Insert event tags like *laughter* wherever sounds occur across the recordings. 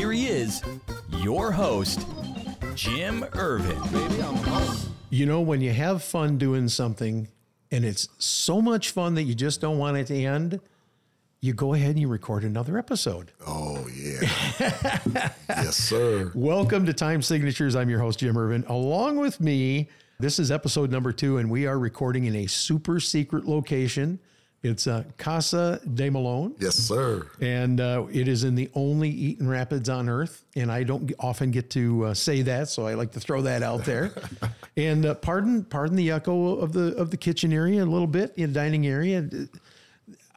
here he is, your host, Jim Irvin. Baby, I'm home. You know, when you have fun doing something and it's so much fun that you just don't want it to end, you go ahead and you record another episode. Oh, yeah. *laughs* yes, sir. Welcome to Time Signatures. I'm your host, Jim Irvin. Along with me, this is episode number two, and we are recording in a super secret location. It's uh, Casa de Malone. Yes, sir. And uh, it is in the only Eaton Rapids on earth. And I don't often get to uh, say that, so I like to throw that out there. *laughs* and uh, pardon, pardon the echo of the of the kitchen area a little bit, in the dining area.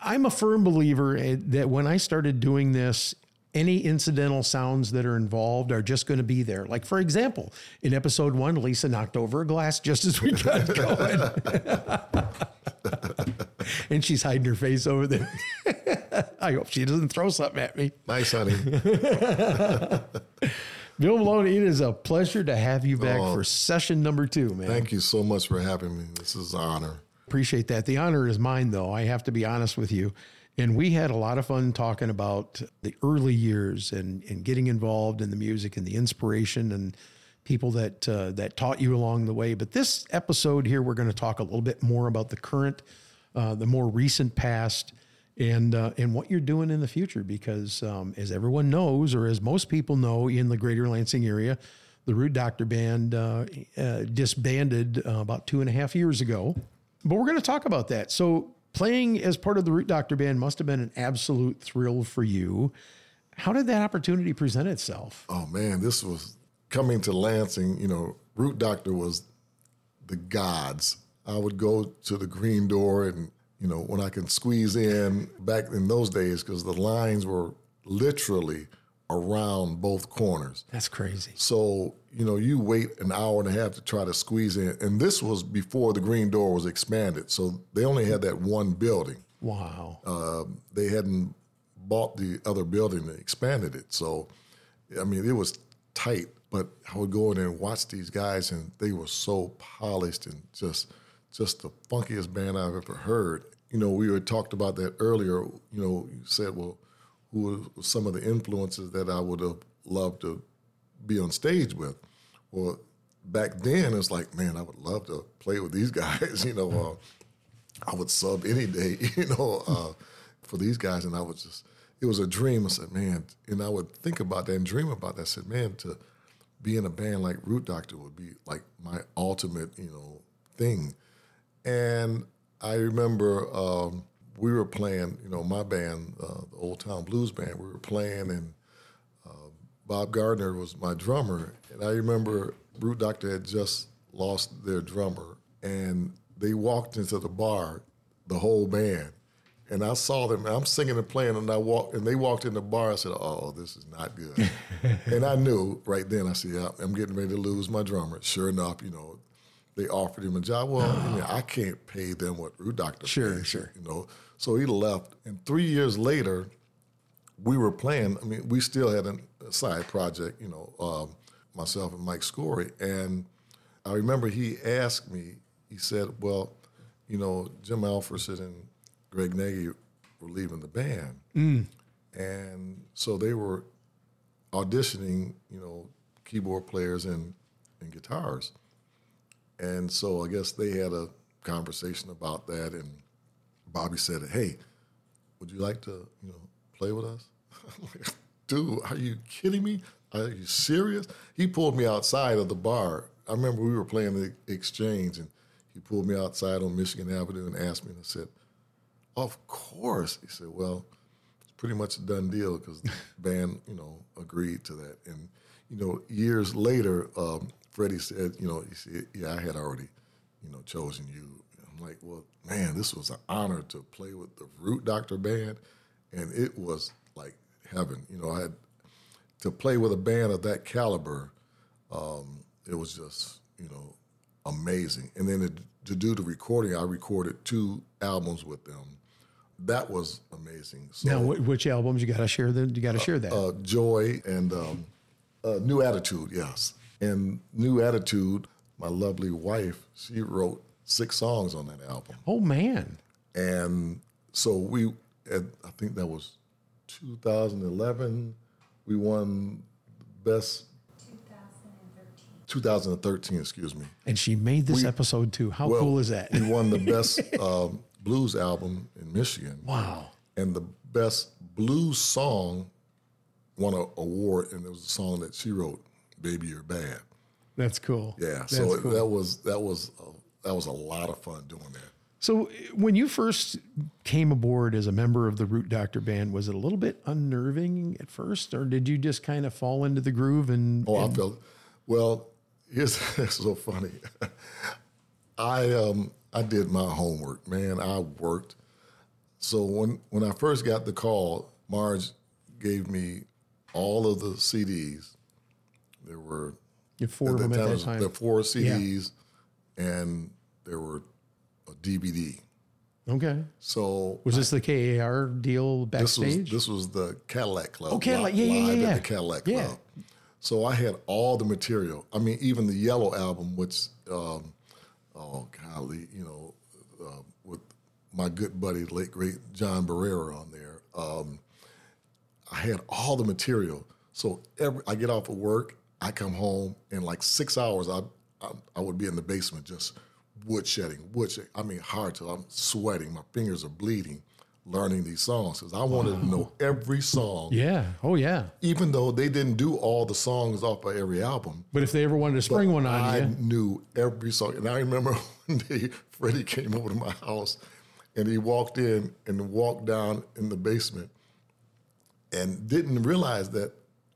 I'm a firm believer eh, that when I started doing this, any incidental sounds that are involved are just going to be there. Like, for example, in episode one, Lisa knocked over a glass just as we got *laughs* going. *laughs* *laughs* and she's hiding her face over there. *laughs* I hope she doesn't throw something at me. Nice, honey. *laughs* Bill Malone, it is a pleasure to have you back Oh. for session number two, man. Thank you so much for having me. This is an honor. Appreciate that. The honor is mine, though. I have to be honest with you. And we had a lot of fun talking about the early years and, and getting involved in the music and the inspiration and people that uh, that taught you along the way. But this episode here, we're going to talk a little bit more about the current, uh, the more recent past, and uh, and what you're doing in the future. Because um, as everyone knows, or as most people know in the Greater Lansing area, the Root Doctor Band uh, uh, disbanded uh, about two and a half years ago. But we're going to talk about that. So, playing as part of the Root Doctor Band must have been an absolute thrill for you. How did that opportunity present itself? Oh, man, this was coming to Lansing. You know, Root Doctor was the gods. I would go to the green door and, you know, when I can squeeze in back in those days, because the lines were literally around both corners. That's crazy. So, you know, you wait an hour and a half to try to squeeze in. And this was before the green door was expanded. So they only had that one building. Wow. Um, they hadn't bought the other building and expanded it. So, I mean, it was tight. But I would go in and watch these guys, and they were so polished and just, just the funkiest band I've ever heard. You know, we had talked about that earlier. You know, you said, well, who were some of the influences that I would have loved to be on stage with? Well, back then it's like, man, I would love to play with these *laughs* guys. You know, uh, I would sub any day. *laughs* You know, uh, for these guys, and I was just, it was a dream. I said, man, and I would think about that and dream about that. I said, man, to be in a band like Root Doctor would be like my ultimate, you know, thing. And I remember um, we were playing, you know, my band, uh, the Old Town Blues Band. We were playing, and uh, Bob Gardner was my drummer. And I remember Root Doctor had just lost their drummer, and they walked into the bar, the whole band. And I saw them. I'm singing and playing, and I walk, and they walked in the bar. I said, "Oh, this is not good." *laughs* and I knew right then. I said, "Yeah, I'm getting ready to lose my drummer." Sure enough, you know, they offered him a job. Well, I, mean, I can't pay them what Root Doctor Sure, pays, sure. You know, so he left, and three years later, we were playing. I mean, we still had a side project. You know, um, myself and Mike Scory, and I remember he asked me. He said, "Well, you know, Jim Alfredson and Greg Nagy were leaving the band, and so they were auditioning. You know, keyboard players and and guitars." And so I guess they had a conversation about that, and Bobby said, "Hey, would you like to, you know, play with us?" *laughs* Like, Dude, are you kidding me? Are you serious? He pulled me outside of the bar. I remember we were playing the exchange, and he pulled me outside on Michigan Avenue and asked me, and I said, "Of course." He said, "Well, it's pretty much a done deal because the *laughs* band, you know, agreed to that." And you know, years later, um, Freddie said, "You know, he said, yeah, I had already, you know, chosen you." I'm like, "Well, man, this was an honor to play with the Root Doctor band." and it was like heaven. You know, I had to play with a band of that caliber. Um, it was just you know amazing. And then to, to do the recording, I recorded two albums with them. That was amazing. So, Now, which albums you got to share? Them, you got to share that. uh, Joy and um, uh, New Attitude, yes. And New Attitude, my lovely wife, she wrote six songs on that album. oh man, And so we, at, I think that was 2011, we won best 2013, excuse me. and she made this episode too. How Well, cool is that? we won the *laughs* best um, blues album in Michigan. wow. And the best blues song won an award, and it was a song that she wrote, "Baby You're Bad." That's cool. Yeah, That's so cool. that was that was uh, that was a lot of fun doing that. So when you first came aboard as a member of the Root Doctor band, was it a little bit unnerving at first, or did you just kind of fall into the groove and? Oh, I and- felt well. Here's *laughs* it's so funny. I um I did my homework, man. I worked. So when when I first got the call, Marge gave me all of the CDs. There were four of them at that time. the four CDs, and there were a DVD. okay. So Was this the KAR deal this was backstage? this was the Cadillac Club. Oh, Cadillac. Yeah, yeah, yeah, at yeah. the Cadillac Yeah. Club. So I had all the material. I mean, even the Yellow album, which, um, oh golly, you know, uh, with my good buddy, late great John Barrera on there. Um, I had all the material. So every I get off of work, I come home in like six hours. I I, I would be in the basement just woodshedding, woodshedding. I mean, hard to. I'm sweating. My fingers are bleeding, learning these songs because I wanted to know every song, yeah. Oh yeah. even though they didn't do all the songs off of every album. But if they ever wanted to spring one on I you, I knew every song. And I remember *laughs* one day Freddie came over to my house and he walked in and walked down in the basement and didn't realize that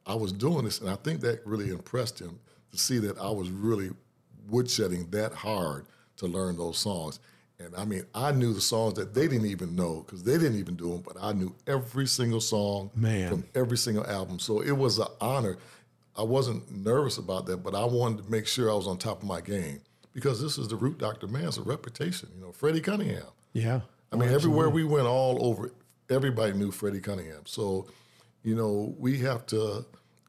I was doing this. And I think that really impressed him to see that I was really woodshedding that hard to learn those songs. And I mean, I knew the songs that they didn't even know because they didn't even do them, but I knew every single song Man. from every single album. So it was an honor. I wasn't nervous about that, but I wanted to make sure I was on top of my game because this is the Root Doctor man. It's a reputation, you know, Freddie Cunningham. yeah. I mean, everywhere we went, all over, everybody knew Freddie Cunningham. So, you know, we have to,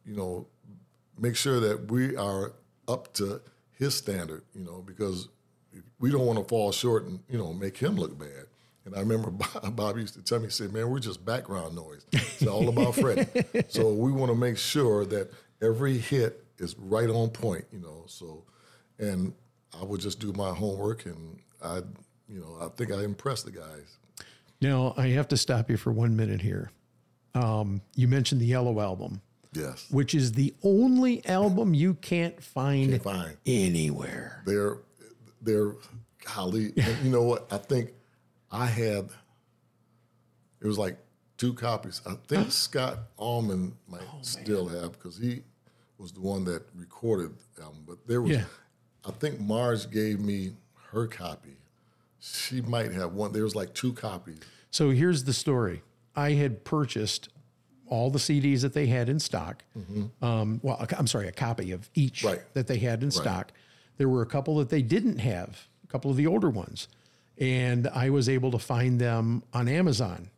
you know, make sure that we are up to his standard, you know, because we don't want to fall short and, you know, make him look bad. And I remember *laughs* Bob, Bob used to tell me, he said, man, we're just background noise. It's all about Freddie. *laughs* so we want to make sure that every hit is right on point, you know. So, and I would just do my homework and I, you know, I think I impressed the guys. Now I have to stop you for one minute here. Um, you mentioned the Yellow album, Yes. which is the only album you can't find Can't find. anywhere. They're they're golly. You know what? I think I had it was like two copies. I think Scott Allman might oh, still have because he was the one that recorded the album. But there was Yeah. I think Marge gave me her copy. She might have one. There was like two copies. So here's the story. I had purchased all the CDs that they had in stock. Um, well, I'm sorry, a copy of each Mm-hmm. Right. that they had in stock. There were a couple that they didn't have, a couple of the older ones. And I was able to find them on Amazon.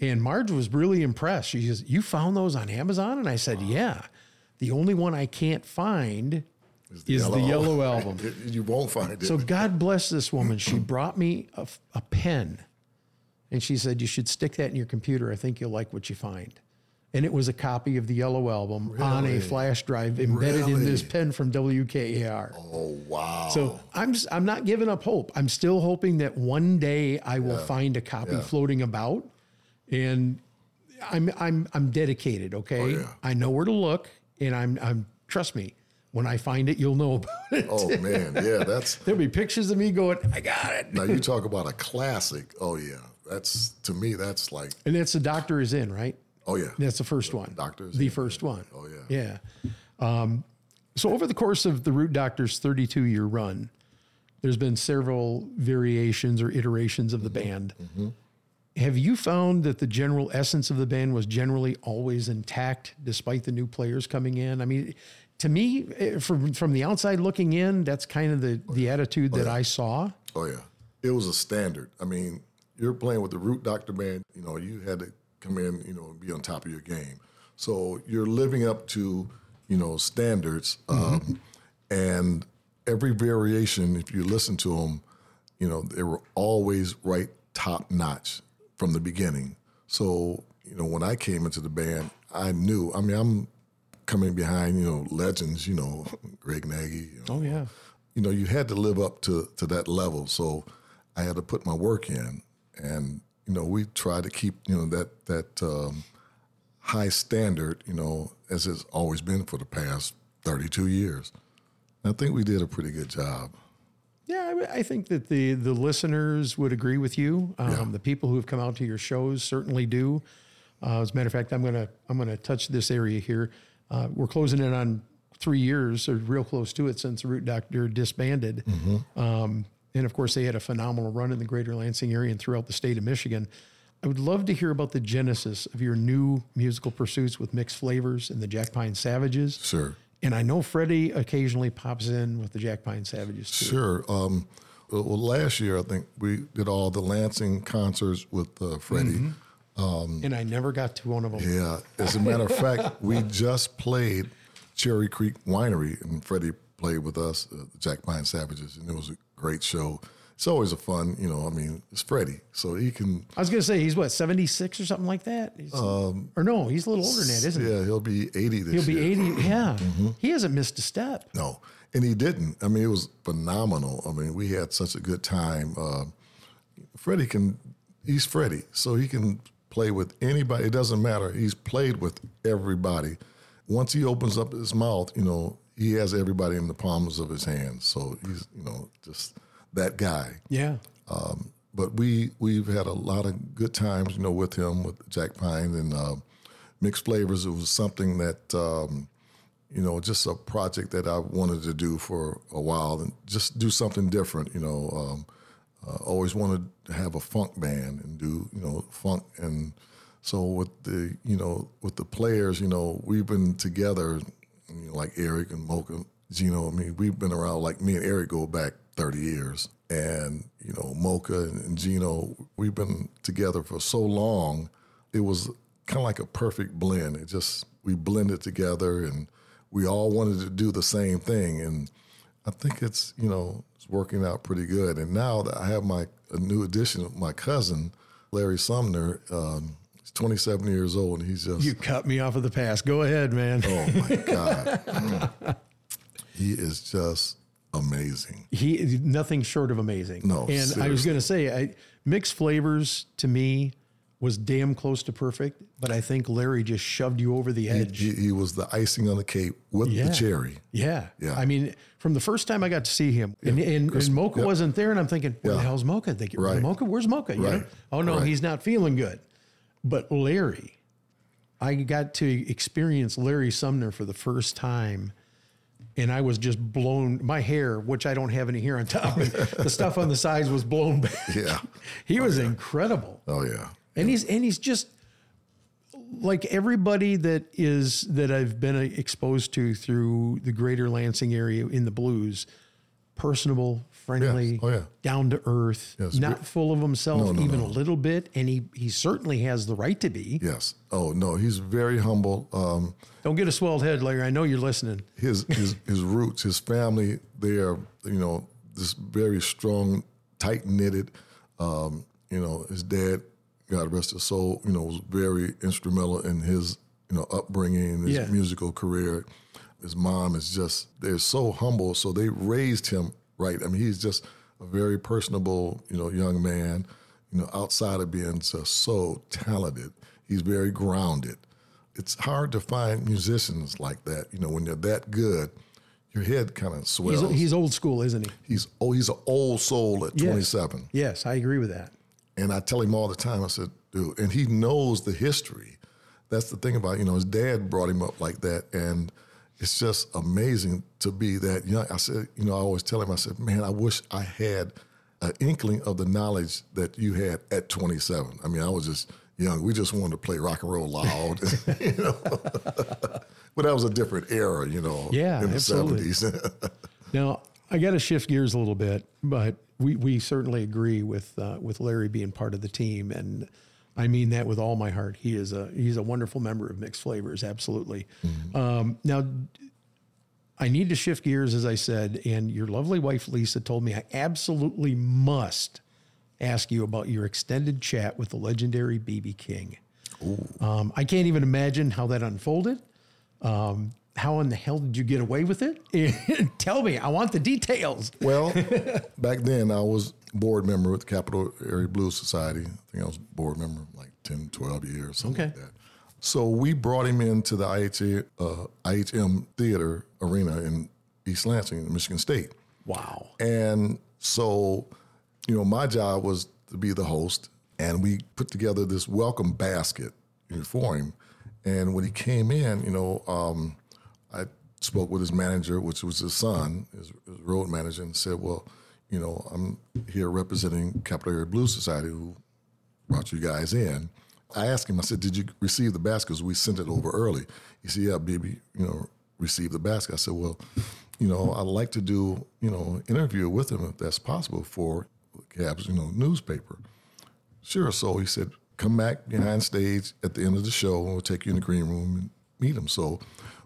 And Marge was really impressed. She says, You found those on Amazon? And I said, Yeah. The only one I can't find is the yellow *laughs* album. you won't find it. So God *laughs* bless this woman. She brought me a, a pen and she said, You should stick that in your computer. I think you'll like what you find. And it was a copy of the Yellow Album on a flash drive embedded in this pen from WKAR. oh wow. So I'm I'm not giving up hope. I'm still hoping that one day I will find a copy Yeah. floating about, and I'm I'm I'm dedicated. Okay, Oh, yeah. I know where to look, and I'm I'm trust me. When I find it, you'll know about it. oh man, yeah, that's *laughs* There'll be pictures of me going, I got it. now you *laughs* talk about a classic. Oh yeah. That's to me that's like And that's the doctor is in, right? Oh yeah. That's the first one. Doctor Is the first one. Oh, yeah. Yeah. Um, so over the course of the Root Doctor's 32 year run, there's been several variations or iterations of the Mm-hmm. band. Have you found that the general essence of the band was generally always intact despite the new players coming in? I mean, to me, eh, from from the outside looking in, that's kind of the the attitude that I saw. Oh yeah, it was a standard. I mean, you're playing with the Root Doctor band. You know, you had to come in, you know, and be on top of your game. So you're living up to, you know, standards, um, and every variation. If you listen to them, you know, they were always right top notch from the beginning. So you know, when I came into the band, I knew. I mean, I'm coming behind, you know, legends. You know, *laughs* Greg Nagy. You know, Oh yeah, you know, you had to live up to to that level. So I had to put my work in, and you know, we try to keep you know that that um, high standard, you know, as it's always been for the past thirty two years. I think we did a pretty good job. yeah. I, I think that the the listeners would agree with you. Um, Yeah. The people who have come out to your shows certainly do. Uh, as a matter of fact, I'm gonna I'm gonna touch this area here. Uh, we're closing in on three years, or real close to it, since Root Doctor disbanded. Um, and of course, they had a phenomenal run in the Greater Lansing area and throughout the state of Michigan. I would love to hear about the genesis of your new musical pursuits with mixed flavors and the Jack Pine Savages. Sure. And I know Freddie occasionally pops in with the Jack Pine Savages too. Sure. Um, well, last year I think we did all the Lansing concerts with uh, Freddie. And I never got to one of them. Yeah. As a matter of fact, *laughs* we just played Cherry Creek Winery, and Freddie played with us, uh, the Jack Pine Savages, and it was a great show. It's always a fun, you know. I mean, it's Freddie, so he can. I was going to say he's what seventy six or something like that. He's, or no, he's a little older than that, isn't he? Yeah, he'll be eighty this year. He'll be eighty. Yeah, Mm-hmm. he hasn't missed a step. No, and he didn't. I mean, it was phenomenal. I mean, we had such a good time. Uh, Freddie can, he's Freddie, so he can play with anybody. It doesn't matter. He's played with everybody. Once he opens up his mouth, you know, he has everybody in the palms of his hands. So he's, you know, just that guy. Yeah, But we we've had a lot of good times, you know, with him, with Jack Pine and uh, mixed flavors. It was something that um, you know, just a project that I wanted to do for a while and just do something different. You know, um, uh, always wanted to have a funk band and do you know funk and so with the you know with the players, you know, we've been together, you know, like Eric and Mocha, Gino. I mean, we've been around like me and Eric go back thirty years, and you know, Mocha and, Gino, we've been together for so long. It was kind of like a perfect blend. It just we blended together, and we all wanted to do the same thing, and I think it's you know it's working out pretty good. And now that I have my a new addition, my cousin Larry Sumner. Um, 27 years old, and he's just you cut me off of the past. Go ahead, man. oh my *laughs* god, Mm. he is just amazing. He is nothing short of amazing. No, and I was going to say, I, mixed flavors to me was damn close to perfect, but I think Larry just shoved you over the edge. He, he was the icing on the cake with Yeah. the cherry. Yeah. Yeah. I mean, from the first time I got to see him, and, and, and Mocha yeah. wasn't there, and I'm thinking, where the hell's Mocha? They get Right. Mocha? Where's Mocha? You know? Oh, no, Right. he's not feeling good. But Larry, I got to experience Larry Sumner for the first time. And I was just blown. My hair, which I don't have any hair on top, the stuff on the sides was blown back. Yeah. *laughs* He was incredible Oh yeah. and he's and he's just like everybody that is that I've been exposed to through the greater Lansing area in the blues, personable, friendly, Yes. Oh, yeah. down to earth, Yes. not full of himself No, no, even no. a little bit, and he he certainly has the right to be. Yes. Oh no, he's very humble. Um, Don't get a swelled head, Larry. I know you're listening. his *laughs* his his roots, his family, they are you know this very strong, tight knitted. Um, you know, his dad, God rest his soul, you know, was very instrumental in his you know upbringing, his Yeah. musical career. His mom is just they're so humble, so they raised him right. I mean, he's just a very personable, you know, young man. You know, outside of being just so talented, he's very grounded it's hard to find musicians like that. You know, when you're that good, your head kind of He's, swells. he's old school, isn't he? he's oh, he's an old soul at Yes. 27. Yes, I agree with that. And I tell him all the time, I said, dude, and he knows the history. That's the thing about, you know, his dad brought him up like that. And it's just amazing to be that young. I said, you know, I always tell him, I said, man, I wish I had an inkling of the knowledge that you had at 27. I mean, I was just young. We just wanted to play rock and roll loud, *laughs* you know. *laughs* but that was a different era, you know. Yeah, in the absolutely. 70s. *laughs* Now, I got to shift gears a little bit, but we, we certainly agree with uh, with Larry being part of the team, and I mean that with all my heart. He is a he's a wonderful member of Mixed Flavors, absolutely. Um, now, I need to shift gears, as I said, and your lovely wife Lisa told me I absolutely must ask you about your extended chat with the legendary BB King. Um, I can't even imagine how that unfolded. Um, how in the hell did you get away with it? *laughs* Tell me, I want the details. Well, *laughs* back then I was board member with the Capital Area Blues Society. I think I was board member like 10, 12 years, something like that. So we brought him into the IHA, uh, IHM Theater Arena in East Lansing, Michigan State. Wow. And so, you know, my job was to be the host, and we put together this welcome basket for him. And when he came in, you know, um, I spoke with his manager, which was his son, his, his road manager, and said, "Well, you know, I'm here representing Capital Area Blues Society, who brought you guys in." I asked him, I said, "Did you receive the basket? we sent it over early." He said, "Yeah, baby, you know, received the basket." I said, "Well, you know, I'd like to do, you know, interview with him if that's possible for CABS, you know, newspaper." Sure. So he said, come back behind stage at the end of the show and we'll take you in the green room and meet him. So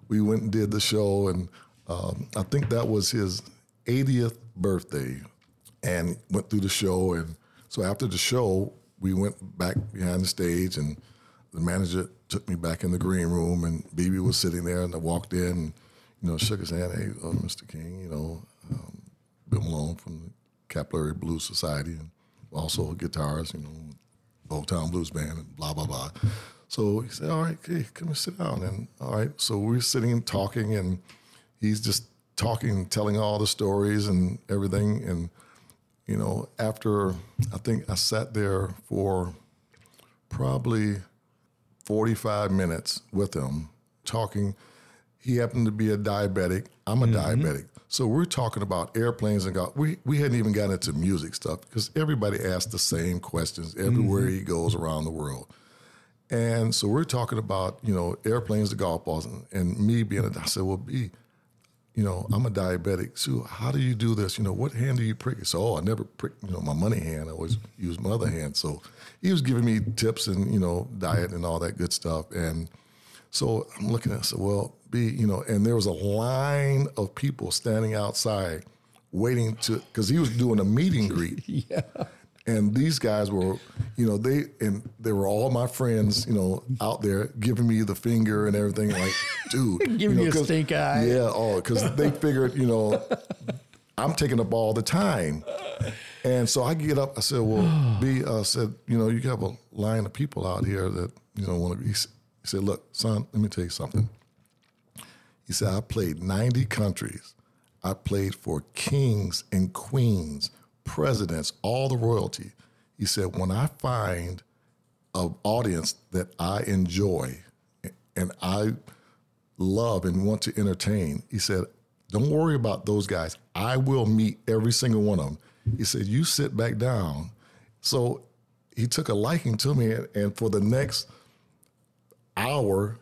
we went and did the show, and um, I think that was his 80th birthday and went through the show. And so after the show, we went back behind the stage, and the manager took me back in the green room, and BB was sitting there, and I walked in and, you know, shook his hand. Hey, uh, Mr. King, you know, um, Bill Malone from the Capital Area Blues Society, and also a guitarist, you know, Old Town Blues Band, and blah, blah, blah. So he said, All right, okay, come and sit down. And all right, so we're sitting and talking, and he's just talking, telling all the stories and everything. And, you know, after I think I sat there for probably 45 minutes with him talking. He happened to be a diabetic. I'm a mm-hmm. diabetic. So we're talking about airplanes and golf. We, we hadn't even gotten into music stuff because everybody asks the same questions everywhere mm-hmm. he goes around the world. And so we're talking about, you know, airplanes to golf balls and, and me being a, I said, well, B, you know, I'm a diabetic. So how do you do this? You know, what hand do you prick? So, oh, I never prick, you know, my money hand. I always use my other hand. So he was giving me tips and, you know, diet and all that good stuff. And so I'm looking at, said, well, B, you know, and there was a line of people standing outside waiting to, because he was doing a meet and greet. *laughs* Yeah. And these guys were, you know, they and they were all my friends, you know, out there giving me the finger and everything. Like, *laughs* dude, Giving know, you a 'cause- stink eye. Yeah, oh, because they figured, you know, I'm taking up all the time. And so I get up. I said, "Well, B, I said, you know, you have a line of people out here that you know want to." be." he said, "Look, son, let me tell you something." He said, "I played 90 countries. I played for kings and queens, presidents, all the royalty." He said, "When I find an audience that I enjoy and I love and want to entertain," he said, "Don't worry about those guys. I will meet every single one of them." He said, "You sit back down." So he took a liking to me, and- and for the next hour,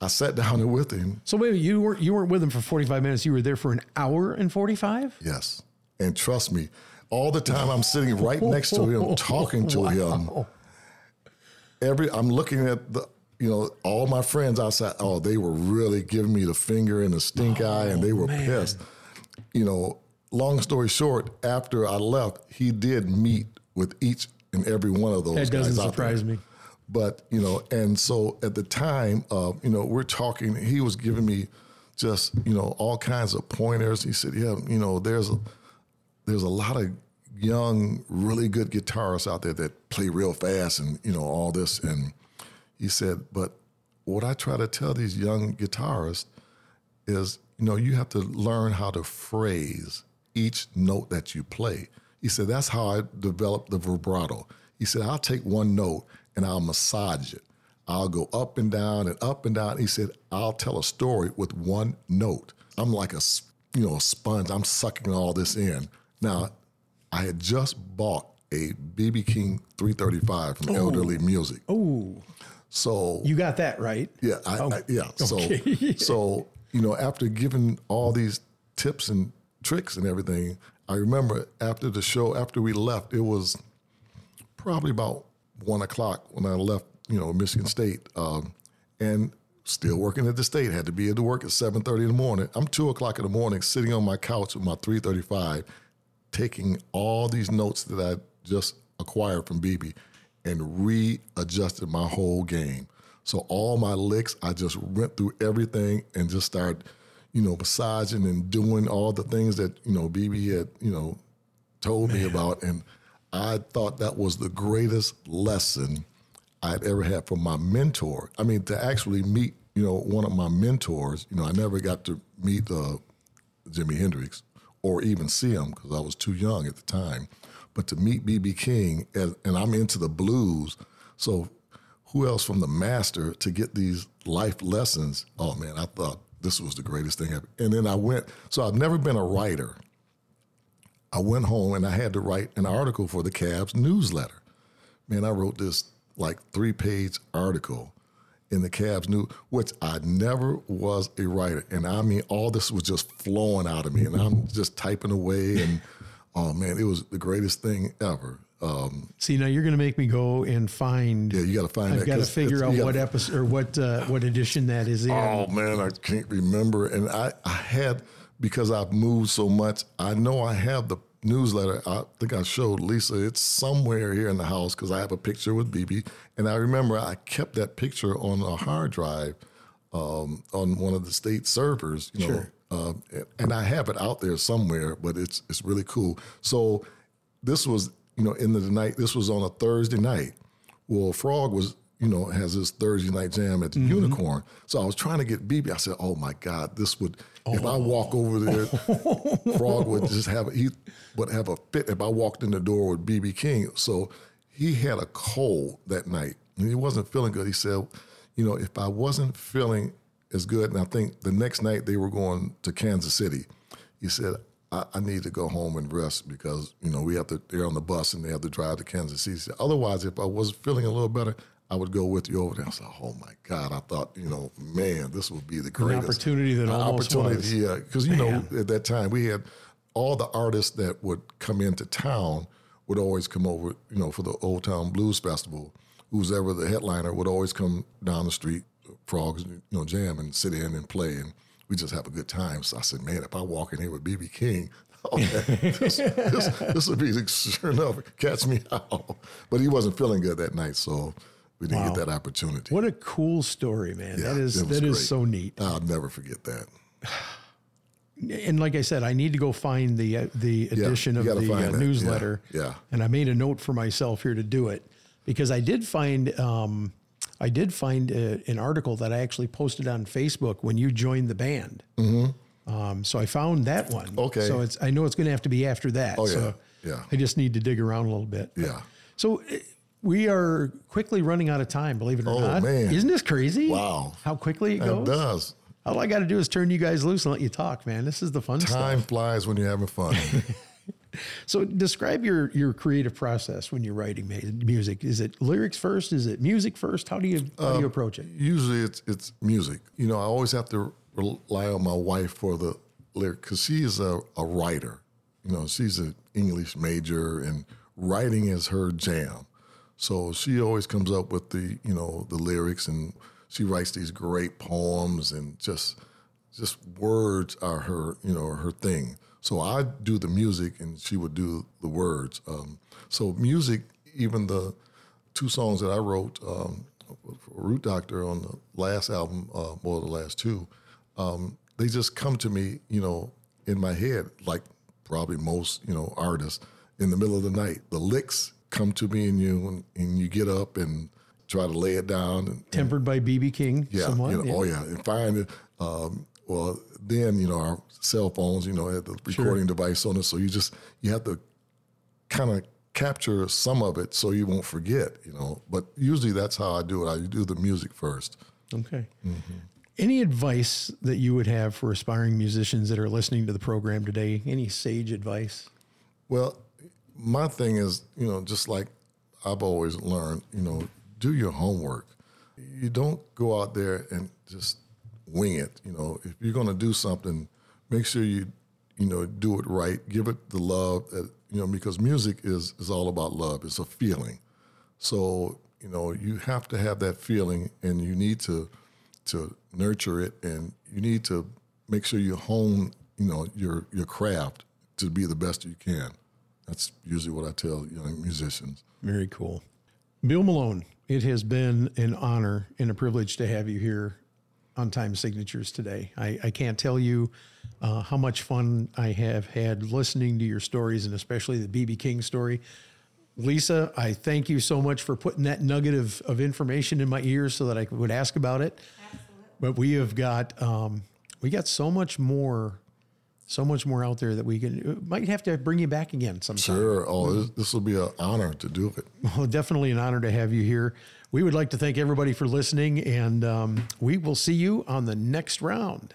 I sat down there *laughs* with him. So wait, you weren't you weren't with him for 45 minutes. You were there for an hour and 45? Yes. And trust me, all the time I'm sitting right next to him, *laughs* talking to him. Every I'm looking at the you know, all my friends outside, oh, they were really giving me the finger and the stink eye and they were pissed. You know, long story short, after I left, he did meet with each and every one of those That doesn't guys there. surprise me. But you know, and so at the time, uh, you know, we're talking. He was giving me just you know all kinds of pointers. He said, "Yeah, you know, there's a there's a lot of young, really good guitarists out there that play real fast, and you know all this." And he said, "But what I try to tell these young guitarists is, you know, you have to learn how to phrase each note that you play. He said, that's how I developed the vibrato. He said, I'll take one note and I'll massage it. I'll go up and down and up and down. He said, I'll tell a story with one note. I'm like a, you know, a sponge. I'm sucking all this in. Now, I had just bought a BB King 335 from Elderly Music. Oh, So you got that right. yeah, I, I, yeah. So, okay. *laughs* so you know, after giving all these tips and tricks and everything, I remember after the show, after we left, it was probably about one o'clock when I left, you know, Michigan State, um, and still working at the state. Had to be at the work at seven thirty in the morning. I'm two o'clock in the morning, sitting on my couch with my three thirty five, taking all these notes that I just acquired from BB, and readjusted my whole game. So all my licks, I just went through everything and just started, you know, massaging and doing all the things that you know BB had, you know, told me about, and I thought that was the greatest lesson I'd ever had from my mentor. I mean, to actually meet, you know, one of my mentors. You know, I never got to meet uh, Jimi Hendrix or even see him because I was too young at the time. But to meet BB King, and, and I'm into the blues, so who else from the master to get these life lessons? Oh man, I thought this was the greatest thing ever. And then I went, so I've never been a writer. I went home and I had to write an article for the CABS newsletter. Man, I wrote this like three page article in the CABS News, which I never was a writer. And I mean, all this was just flowing out of me, and I'm just typing away. And oh man, it was the greatest thing ever. Um, See, now you're going to make me go and find. yeah, you got to find I've got to figure out what gotta- episode or what uh, what edition that is in. Oh man, I can't remember. And I, I had because I've moved so much. I know I have the newsletter. I think I showed Lisa. It's somewhere here in the house because I have a picture with BB. And I remember I kept that picture on a hard drive um, on one of the state servers. You know, Sure. uh, and I have it out there somewhere. But it's it's really cool. So this was you know in the night. This was on a Thursday night. Well, Frog was, you know, has this Thursday night jam at the Mm-hmm. Unicorn. So I was trying to get BB. I said, "Oh my God, this would if I walk over there, *laughs* Frog would just have he would have a fit if I walked in the door with BB King." So he had a cold that night, and he wasn't feeling good. He said, "You know, if I wasn't feeling as good, and I think the next night they were going to Kansas City, he said." I, I need to go home and rest because you know we have to. They're on the bus and they have to drive to Kansas City. Said, Otherwise, if I was feeling a little better, I would go with you over there. I said, "Oh my God!" I thought, you know, man, this would be the greatest opportunity that almost opportunity, was. Yeah, because you know at that time we had all the artists that would come into town would always come over, you know, for the Old Town Blues Festival. Who's ever the headliner would always come down the street, frogs, you know, jam and sit in and play, and we just have a good time. So I said, man, if I walk in here with BB King. *laughs* Oh, man, this, this, this would be *laughs* sure enough. Catch me *laughs* out, but he wasn't feeling good that night, so we didn't Wow. get that opportunity. What a cool story, man. Yeah, that is was that is so neat. I'll never forget that. And like I said, I need to go find the uh, the edition you of the uh, newsletter. Yeah, yeah. And I made a note for myself here to do it because I did find um, I did find uh an article that I actually posted on Facebook when you joined the band. Mm-hmm. Um, so I found that one. Okay. So it's I know it's going to have to be after that. Oh, So yeah. Yeah. I just need to dig around a little bit. Yeah. So uh, we are quickly running out of time. Believe it or Oh, not. man. Isn't this crazy? Wow. How quickly it goes. It does. All I got to do is turn you guys loose and let you talk, man. This is the fun stuff. Time flies when you're having fun. *laughs* *laughs* So describe your your creative process when you're writing music. Is it lyrics first? Is it music first? How do you how do you uh, approach it? Usually it's it's music. You know, I always have to rely on my wife for the lyric because she is a, a writer. You know, she's an English major and writing is her jam. So she always comes up with the you know the lyrics and she writes these great poems and just just words are her you know her thing. So I do the music and she would do the words. Um, so music, even the two songs that I wrote um, for Root Doctor on the last album, uh, the last two, um, they just come to me, you know, in my head, like probably most, you know, artists in the middle of the night. The licks come to me and you and, and you get up and try to lay it down and, Tempered by BB King, yeah, somewhat. you know, oh yeah, and find it. Um, well, then you know our cell phones, you know, had the recording device on it, so you just you have to kind of capture some of it so you won't forget, you know. But usually that's how I do it. I do the music first. Okay. Mm-hmm. Any advice that you would have for aspiring musicians that are listening to the program today? Any sage advice? Well, my thing is, you know, just like I've always learned, you know, do your homework. You don't go out there and just wing it. You know, if you're going to do something, make sure you, you know, do it right. Give it the love that you know, because music is is all about love. It's a feeling. So you know, you have to have that feeling, and you need to to nurture it, and you need to make sure you hone, you know, your your craft to be the best you can. That's usually what I tell young musicians. Very cool. Bill Malone, it has been an honor and a privilege to have you here on Time Signatures today. I, I can't tell you uh, how much fun I have had listening to your stories and especially the BB King story. Lisa, I thank you so much for putting that nugget of, of information in my ears so that I would ask about it. Absolutely. But we have got um, we got so much more so much more out there that we can might have to bring you back again sometime. Sure. Oh, this, this will be an honor to do it. *laughs* Well, definitely an honor to have you here. We would like to thank everybody for listening, and um, we will see you on the next round.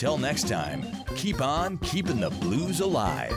Until next time, keep on keeping the blues alive.